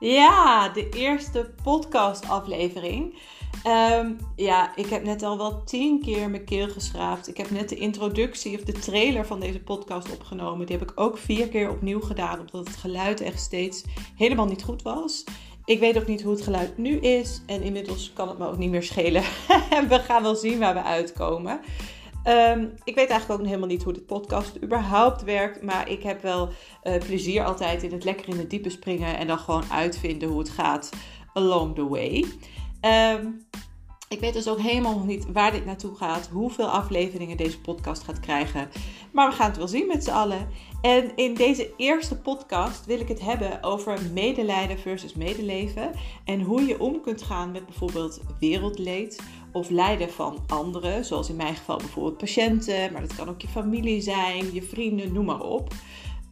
Ja, de eerste podcast-aflevering. Ehm, ja, ik heb net al wel tien keer mijn keel geschraapt. Ik heb net de introductie of de trailer van deze podcast opgenomen. Die heb ik ook vier keer opnieuw gedaan, omdat het geluid echt steeds helemaal niet goed was. Ik weet ook niet hoe het geluid nu is en inmiddels kan het me ook niet meer schelen. we gaan wel zien waar we uitkomen. Ehm, ik weet eigenlijk ook helemaal niet hoe de podcast überhaupt werkt. Maar ik heb wel uh, plezier altijd in het lekker in het diepe springen. En dan gewoon uitvinden hoe het gaat along the way. Um, ik weet dus ook helemaal nog niet waar dit naartoe gaat, hoeveel afleveringen deze podcast gaat krijgen. Maar we gaan het wel zien met z'n allen. En in deze eerste podcast wil ik het hebben over medelijden versus medeleven. En hoe je om kunt gaan met bijvoorbeeld wereldleed of lijden van anderen. Zoals in mijn geval bijvoorbeeld patiënten, maar dat kan ook je familie zijn, je vrienden, noem maar op.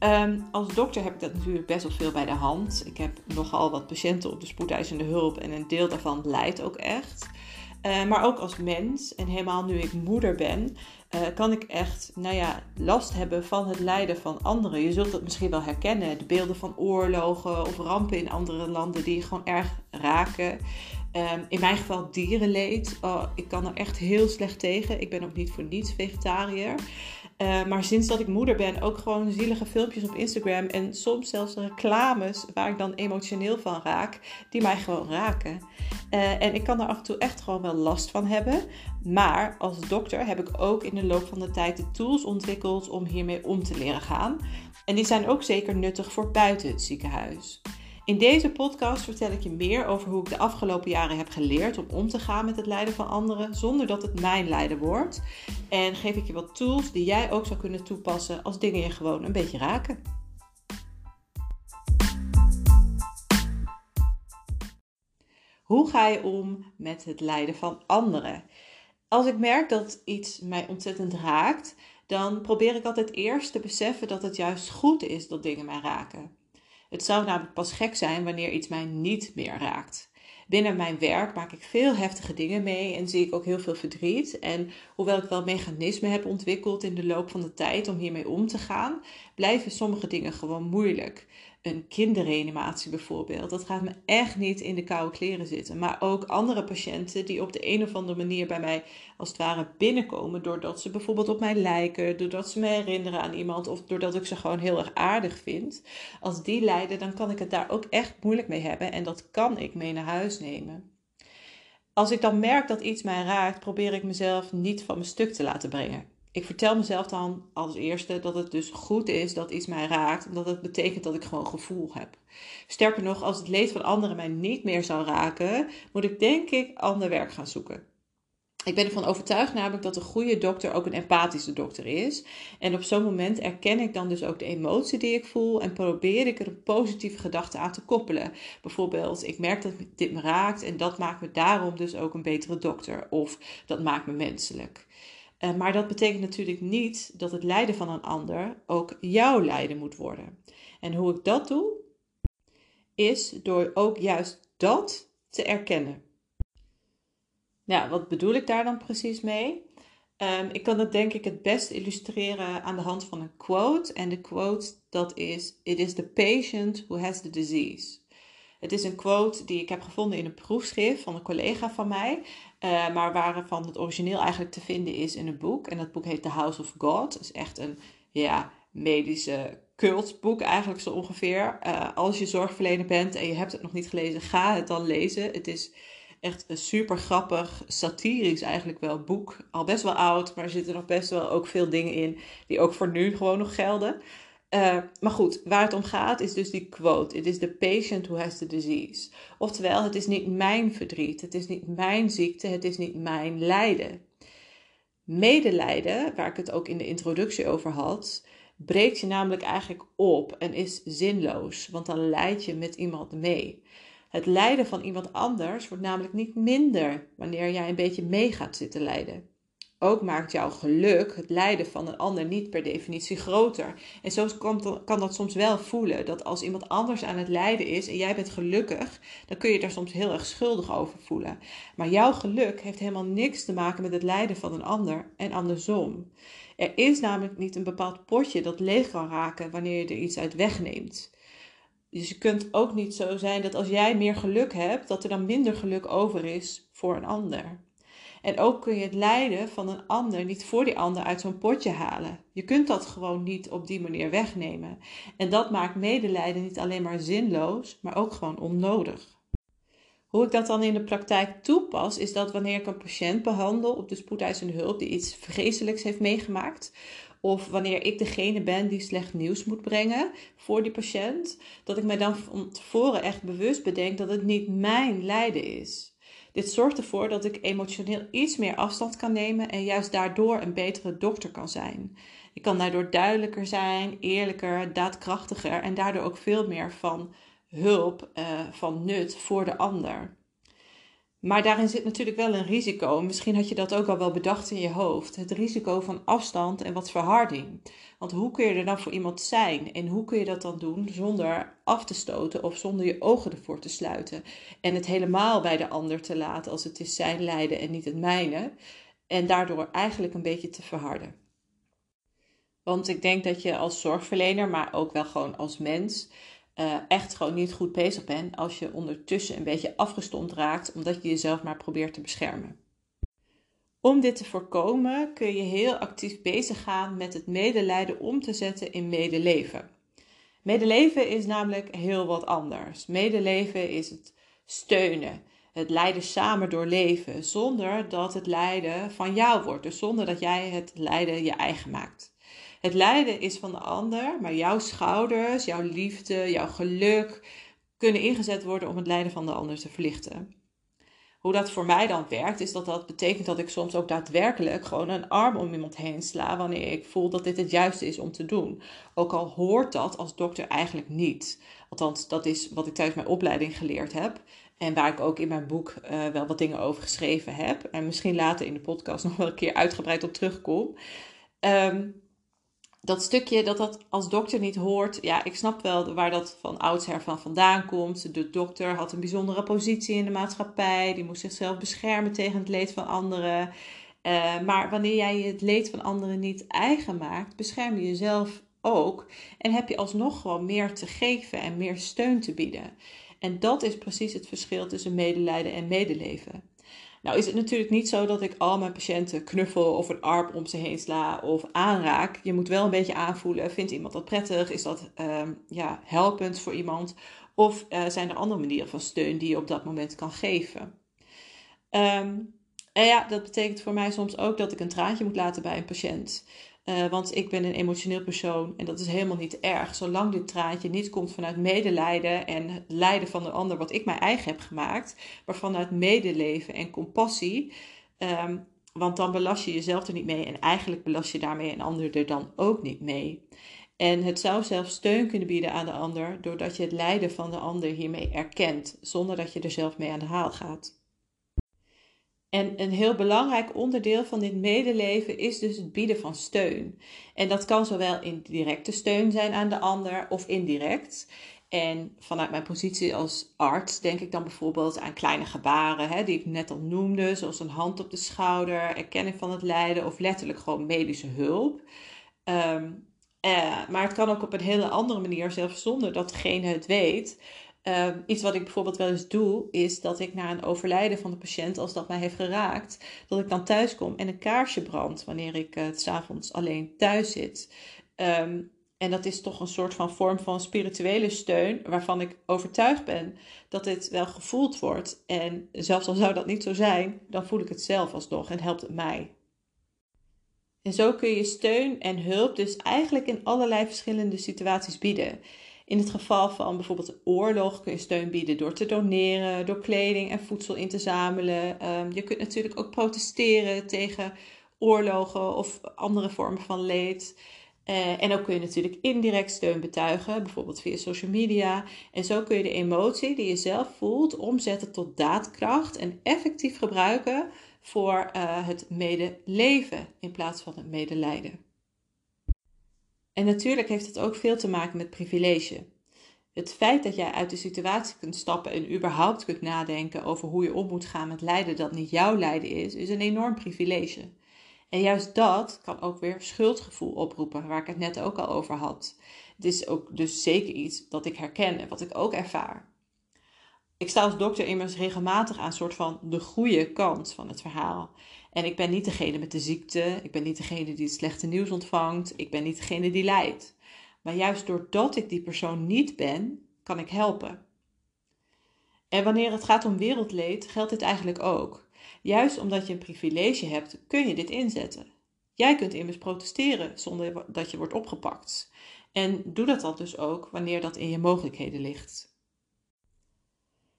Um, als dokter heb ik dat natuurlijk best wel veel bij de hand. Ik heb nogal wat patiënten op de spoedeisende hulp en een deel daarvan lijdt ook echt. Uh, maar ook als mens, en helemaal nu ik moeder ben, uh, kan ik echt nou ja, last hebben van het lijden van anderen. Je zult dat misschien wel herkennen. De beelden van oorlogen of rampen in andere landen die je gewoon erg raken. Um, in mijn geval dierenleed. Oh, ik kan er echt heel slecht tegen. Ik ben ook niet voor niets vegetariër. Uh, maar sinds dat ik moeder ben, ook gewoon zielige filmpjes op Instagram en soms zelfs reclames waar ik dan emotioneel van raak, die mij gewoon raken. Uh, en ik kan er af en toe echt gewoon wel last van hebben. Maar als dokter heb ik ook in de loop van de tijd de tools ontwikkeld om hiermee om te leren gaan. En die zijn ook zeker nuttig voor buiten het ziekenhuis. In deze podcast vertel ik je meer over hoe ik de afgelopen jaren heb geleerd om om te gaan met het lijden van anderen zonder dat het mijn lijden wordt. En geef ik je wat tools die jij ook zou kunnen toepassen als dingen je gewoon een beetje raken. Hoe ga je om met het lijden van anderen? Als ik merk dat iets mij ontzettend raakt, dan probeer ik altijd eerst te beseffen dat het juist goed is dat dingen mij raken. Het zou namelijk pas gek zijn wanneer iets mij niet meer raakt. Binnen mijn werk maak ik veel heftige dingen mee en zie ik ook heel veel verdriet. En hoewel ik wel mechanismen heb ontwikkeld in de loop van de tijd om hiermee om te gaan, blijven sommige dingen gewoon moeilijk een kinderreanimatie bijvoorbeeld. Dat gaat me echt niet in de koude kleren zitten. Maar ook andere patiënten die op de een of andere manier bij mij als het ware binnenkomen. Doordat ze bijvoorbeeld op mij lijken, doordat ze me herinneren aan iemand of doordat ik ze gewoon heel erg aardig vind. Als die lijden, dan kan ik het daar ook echt moeilijk mee hebben en dat kan ik mee naar huis nemen. Als ik dan merk dat iets mij raakt, probeer ik mezelf niet van mijn stuk te laten brengen ik vertel mezelf dan als eerste dat het dus goed is dat iets mij raakt, omdat het betekent dat ik gewoon gevoel heb. Sterker nog, als het leed van anderen mij niet meer zou raken, moet ik denk ik ander werk gaan zoeken. Ik ben ervan overtuigd namelijk dat een goede dokter ook een empathische dokter is. En op zo'n moment erken ik dan dus ook de emotie die ik voel en probeer ik er een positieve gedachte aan te koppelen. Bijvoorbeeld, ik merk dat dit me raakt en dat maakt me daarom dus ook een betere dokter. Of dat maakt me menselijk. Uh, maar dat betekent natuurlijk niet dat het lijden van een ander ook jouw lijden moet worden. En hoe ik dat doe, is door ook juist dat te erkennen. Nou, wat bedoel ik daar dan precies mee? Um, ik kan het denk ik het best illustreren aan de hand van een quote. En de quote dat is: It is the patient who has the disease. Het is een quote die ik heb gevonden in een proefschrift van een collega van mij. Uh, maar waarvan het origineel eigenlijk te vinden is in een boek. En dat boek heet The House of God. Het is echt een ja, medische cultboek eigenlijk zo ongeveer. Uh, als je zorgverlener bent en je hebt het nog niet gelezen, ga het dan lezen. Het is echt een super grappig, satirisch eigenlijk wel boek. Al best wel oud, maar er zitten nog best wel ook veel dingen in die ook voor nu gewoon nog gelden. Uh, maar goed, waar het om gaat is dus die quote: It is the patient who has the disease. Oftewel, het is niet mijn verdriet, het is niet mijn ziekte, het is niet mijn lijden. Medelijden, waar ik het ook in de introductie over had, breekt je namelijk eigenlijk op en is zinloos, want dan leid je met iemand mee. Het lijden van iemand anders wordt namelijk niet minder wanneer jij een beetje mee gaat zitten lijden. Ook maakt jouw geluk, het lijden van een ander, niet per definitie groter. En zo kan, dat soms wel voelen. Dat als iemand anders aan het lijden is en jij bent gelukkig, dan kun je daar soms heel erg schuldig over voelen. Maar jouw geluk heeft helemaal niks te maken met het lijden van een ander en andersom. Er is namelijk niet een bepaald potje dat leeg kan raken wanneer je er iets uit wegneemt. Dus je kunt ook niet zo zijn dat als jij meer geluk hebt, dat er dan minder geluk over is voor een ander. En ook kun je het lijden van een ander niet voor die ander uit zo'n potje halen. Je kunt dat gewoon niet op die manier wegnemen. En dat maakt medelijden niet alleen maar zinloos, maar ook gewoon onnodig. Hoe ik dat dan in de praktijk toepas, is dat wanneer ik een patiënt behandel op de spoedeisende hulp die iets vreselijks heeft meegemaakt, of wanneer ik degene ben die slecht nieuws moet brengen voor die patiënt, dat ik mij dan van tevoren echt bewust bedenk dat het niet mijn lijden is. Dit zorgt ervoor dat ik emotioneel iets meer afstand kan nemen en juist daardoor een betere dokter kan zijn. Ik kan daardoor duidelijker zijn, eerlijker, daadkrachtiger en daardoor ook veel meer van hulp, uh, van nut voor de ander. Maar daarin zit natuurlijk wel een risico. Misschien had je dat ook al wel bedacht in je hoofd. Het risico van afstand en wat verharding. Want hoe kun je er dan voor iemand zijn? En hoe kun je dat dan doen zonder af te stoten of zonder je ogen ervoor te sluiten? En het helemaal bij de ander te laten als het is zijn lijden en niet het mijne. En daardoor eigenlijk een beetje te verharden. Want ik denk dat je als zorgverlener, maar ook wel gewoon als mens, uh, echt gewoon niet goed bezig bent als je ondertussen een beetje afgestomd raakt omdat je jezelf maar probeert te beschermen. Om dit te voorkomen kun je heel actief bezig gaan met het medelijden om te zetten in medeleven. Medeleven is namelijk heel wat anders. Medeleven is het steunen, het lijden samen doorleven, zonder dat het lijden van jou wordt, dus zonder dat jij het lijden je eigen maakt. Het lijden is van de ander, maar jouw schouders, jouw liefde, jouw geluk kunnen ingezet worden om het lijden van de ander te verlichten. Hoe dat voor mij dan werkt, is dat dat betekent dat ik soms ook daadwerkelijk gewoon een arm om iemand heen sla wanneer ik voel dat dit het juiste is om te doen. Ook al hoort dat als dokter eigenlijk niet. Althans, dat is wat ik tijdens mijn opleiding geleerd heb. En waar ik ook in mijn boek uh, wel wat dingen over geschreven heb. En misschien later in de podcast nog wel een keer uitgebreid op terugkom. Um, dat stukje dat dat als dokter niet hoort, ja, ik snap wel waar dat van oudsher van vandaan komt. De dokter had een bijzondere positie in de maatschappij, die moest zichzelf beschermen tegen het leed van anderen. Uh, maar wanneer jij het leed van anderen niet eigen maakt, bescherm je jezelf ook en heb je alsnog gewoon meer te geven en meer steun te bieden. En dat is precies het verschil tussen medelijden en medeleven. Nou is het natuurlijk niet zo dat ik al mijn patiënten knuffel of een arm om ze heen sla of aanraak. Je moet wel een beetje aanvoelen, vindt iemand dat prettig? Is dat um, ja, helpend voor iemand? Of uh, zijn er andere manieren van steun die je op dat moment kan geven? Um, en ja, dat betekent voor mij soms ook dat ik een traantje moet laten bij een patiënt. Uh, want ik ben een emotioneel persoon en dat is helemaal niet erg. Zolang dit traantje niet komt vanuit medelijden en het lijden van de ander, wat ik mijn eigen heb gemaakt, maar vanuit medeleven en compassie. Um, want dan belast je jezelf er niet mee en eigenlijk belast je daarmee een ander er dan ook niet mee. En het zou zelfs steun kunnen bieden aan de ander doordat je het lijden van de ander hiermee erkent, zonder dat je er zelf mee aan de haal gaat. En een heel belangrijk onderdeel van dit medeleven is dus het bieden van steun. En dat kan zowel in directe steun zijn aan de ander of indirect. En vanuit mijn positie als arts denk ik dan bijvoorbeeld aan kleine gebaren, hè, die ik net al noemde, zoals een hand op de schouder, erkenning van het lijden of letterlijk gewoon medische hulp. Um, uh, maar het kan ook op een hele andere manier, zelfs zonder dat degene het weet. Um, iets wat ik bijvoorbeeld wel eens doe, is dat ik na een overlijden van de patiënt, als dat mij heeft geraakt, dat ik dan thuis kom en een kaarsje brand wanneer ik uh, s s'avonds alleen thuis zit. Um, en dat is toch een soort van vorm van spirituele steun, waarvan ik overtuigd ben dat dit wel gevoeld wordt. En zelfs al zou dat niet zo zijn, dan voel ik het zelf alsnog en helpt het mij. En zo kun je steun en hulp dus eigenlijk in allerlei verschillende situaties bieden. In het geval van bijvoorbeeld oorlog kun je steun bieden door te doneren, door kleding en voedsel in te zamelen. Um, je kunt natuurlijk ook protesteren tegen oorlogen of andere vormen van leed. Uh, en ook kun je natuurlijk indirect steun betuigen, bijvoorbeeld via social media. En zo kun je de emotie die je zelf voelt omzetten tot daadkracht en effectief gebruiken voor uh, het medeleven in plaats van het medelijden. En natuurlijk heeft het ook veel te maken met privilege. Het feit dat jij uit de situatie kunt stappen en überhaupt kunt nadenken over hoe je om moet gaan met lijden dat niet jouw lijden is, is een enorm privilege. En juist dat kan ook weer schuldgevoel oproepen, waar ik het net ook al over had. Het is ook dus zeker iets dat ik herken en wat ik ook ervaar. Ik sta als dokter immers regelmatig aan soort van de goede kant van het verhaal. En ik ben niet degene met de ziekte, ik ben niet degene die het slechte nieuws ontvangt, ik ben niet degene die lijdt. Maar juist doordat ik die persoon niet ben, kan ik helpen. En wanneer het gaat om wereldleed, geldt dit eigenlijk ook. Juist omdat je een privilege hebt, kun je dit inzetten. Jij kunt immers protesteren zonder dat je wordt opgepakt. En doe dat dan dus ook wanneer dat in je mogelijkheden ligt.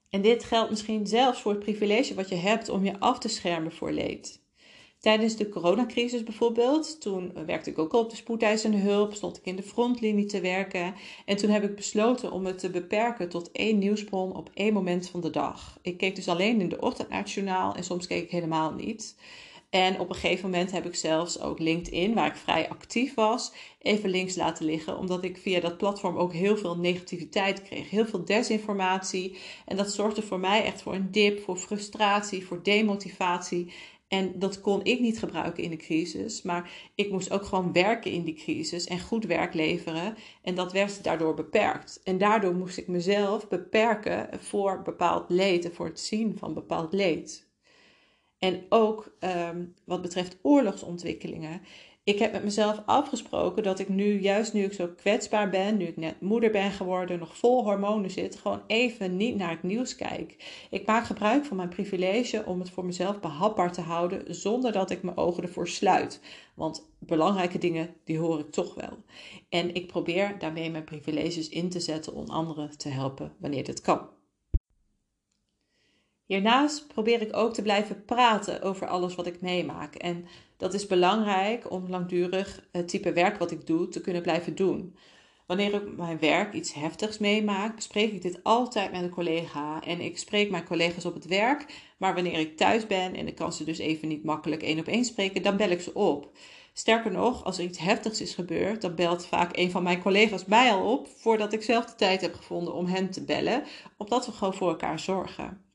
En dit geldt misschien zelfs voor het privilege wat je hebt om je af te schermen voor leed. Tijdens de coronacrisis bijvoorbeeld, toen werkte ik ook op de spoedeisende hulp, stond ik in de frontlinie te werken. En toen heb ik besloten om het te beperken tot één nieuwsbron op één moment van de dag. Ik keek dus alleen in de ochtend naar het journaal en soms keek ik helemaal niet. En op een gegeven moment heb ik zelfs ook LinkedIn, waar ik vrij actief was, even links laten liggen. Omdat ik via dat platform ook heel veel negativiteit kreeg. Heel veel desinformatie. En dat zorgde voor mij echt voor een dip, voor frustratie, voor demotivatie. En dat kon ik niet gebruiken in de crisis. Maar ik moest ook gewoon werken in die crisis en goed werk leveren. En dat werd daardoor beperkt. En daardoor moest ik mezelf beperken voor bepaald leed en voor het zien van bepaald leed. En ook ehm, wat betreft oorlogsontwikkelingen. Ik heb met mezelf afgesproken dat ik nu, juist nu ik zo kwetsbaar ben, nu ik net moeder ben geworden, nog vol hormonen zit, gewoon even niet naar het nieuws kijk. Ik maak gebruik van mijn privilege om het voor mezelf behapbaar te houden, zonder dat ik mijn ogen ervoor sluit. Want belangrijke dingen, die hoor ik toch wel. En ik probeer daarmee mijn privileges in te zetten om anderen te helpen wanneer dit kan. Hiernaast probeer ik ook te blijven praten over alles wat ik meemaak. En dat is belangrijk om langdurig het type werk wat ik doe te kunnen blijven doen. Wanneer ik mijn werk iets heftigs meemaak, bespreek ik dit altijd met een collega. En ik spreek mijn collega's op het werk. Maar wanneer ik thuis ben en ik kan ze dus even niet makkelijk één op één spreken, dan bel ik ze op. Sterker nog, als er iets heftigs is gebeurd, dan belt vaak een van mijn collega's mij al op voordat ik zelf de tijd heb gevonden om hen te bellen, omdat we gewoon voor elkaar zorgen.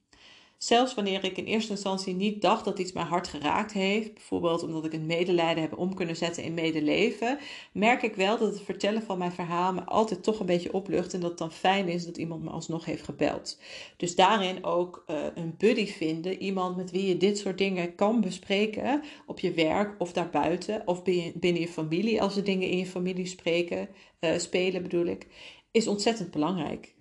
Zelfs wanneer ik in eerste instantie niet dacht dat iets mijn hart geraakt heeft, bijvoorbeeld omdat ik een medelijden heb om kunnen zetten in medeleven, merk ik wel dat het vertellen van mijn verhaal me altijd toch een beetje oplucht en dat het dan fijn is dat iemand me alsnog heeft gebeld. Dus daarin ook uh, een buddy vinden, iemand met wie je dit soort dingen kan bespreken op je werk of daarbuiten of binnen je familie als er dingen in je familie uh, spelen bedoel ik, is ontzettend belangrijk.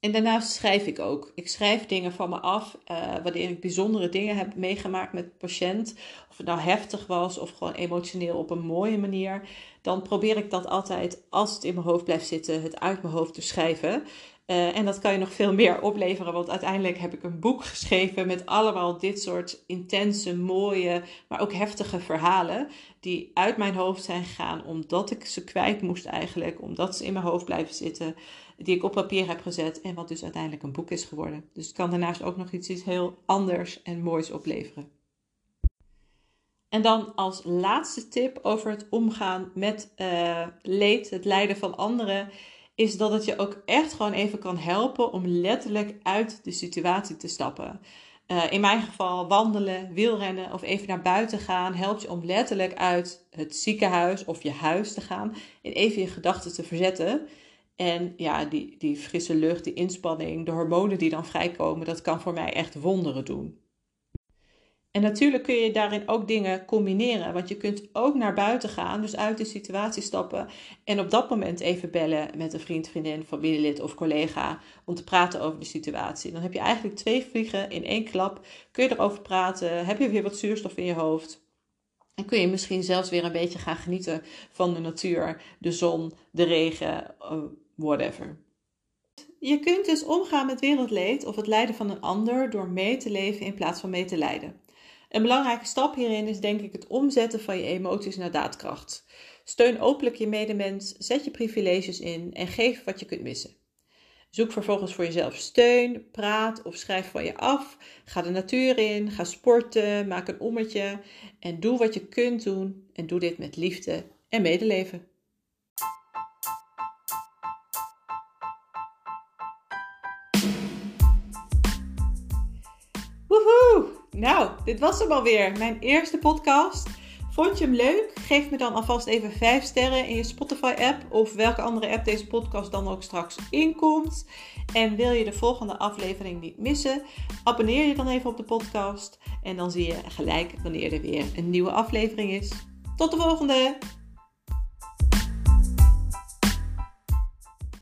En daarnaast schrijf ik ook. Ik schrijf dingen van me af uh, ik bijzondere dingen heb meegemaakt met de patiënt. Of het nou heftig was of gewoon emotioneel op een mooie manier. Dan probeer ik dat altijd, als het in mijn hoofd blijft zitten, het uit mijn hoofd te schrijven. Uh, en dat kan je nog veel meer opleveren, want uiteindelijk heb ik een boek geschreven met allemaal dit soort intense, mooie, maar ook heftige verhalen. Die uit mijn hoofd zijn gegaan omdat ik ze kwijt moest eigenlijk, omdat ze in mijn hoofd blijven zitten die ik op papier heb gezet en wat dus uiteindelijk een boek is geworden. Dus het kan daarnaast ook nog iets, iets heel anders en moois opleveren. En dan als laatste tip over het omgaan met uh, leed, het lijden van anderen, is dat het je ook echt gewoon even kan helpen om letterlijk uit de situatie te stappen. Uh, in mijn geval wandelen, wielrennen of even naar buiten gaan helpt je om letterlijk uit het ziekenhuis of je huis te gaan en even je gedachten te verzetten. En ja, die, die frisse lucht, die inspanning, de hormonen die dan vrijkomen, dat kan voor mij echt wonderen doen. En natuurlijk kun je daarin ook dingen combineren. Want je kunt ook naar buiten gaan, dus uit de situatie stappen. En op dat moment even bellen met een vriend, vriendin, familielid of collega. Om te praten over de situatie. Dan heb je eigenlijk twee vliegen in één klap. Kun je erover praten? Heb je weer wat zuurstof in je hoofd? En kun je misschien zelfs weer een beetje gaan genieten van de natuur, de zon, de regen, eh, whatever. Je kunt dus omgaan met wereldleed of het lijden van een ander door mee te leven in plaats van mee te lijden. Een belangrijke stap hierin is denk ik het omzetten van je emoties naar daadkracht. Steun openlijk je medemens, zet je privileges in en geef wat je kunt missen. Zoek vervolgens voor jezelf steun, praat of schrijf van je af. Ga de natuur in, ga sporten, maak een ommetje en doe wat je kunt doen en doe dit met liefde en medeleven. Nou, dit was hem alweer. Mijn eerste podcast. Vond je hem leuk? Geef me dan alvast even 5 sterren in je Spotify-app of welke andere app deze podcast dan ook straks inkomt. En wil je de volgende aflevering niet missen? Abonneer je dan even op de podcast en dan zie je gelijk wanneer er weer een nieuwe aflevering is. Tot de volgende!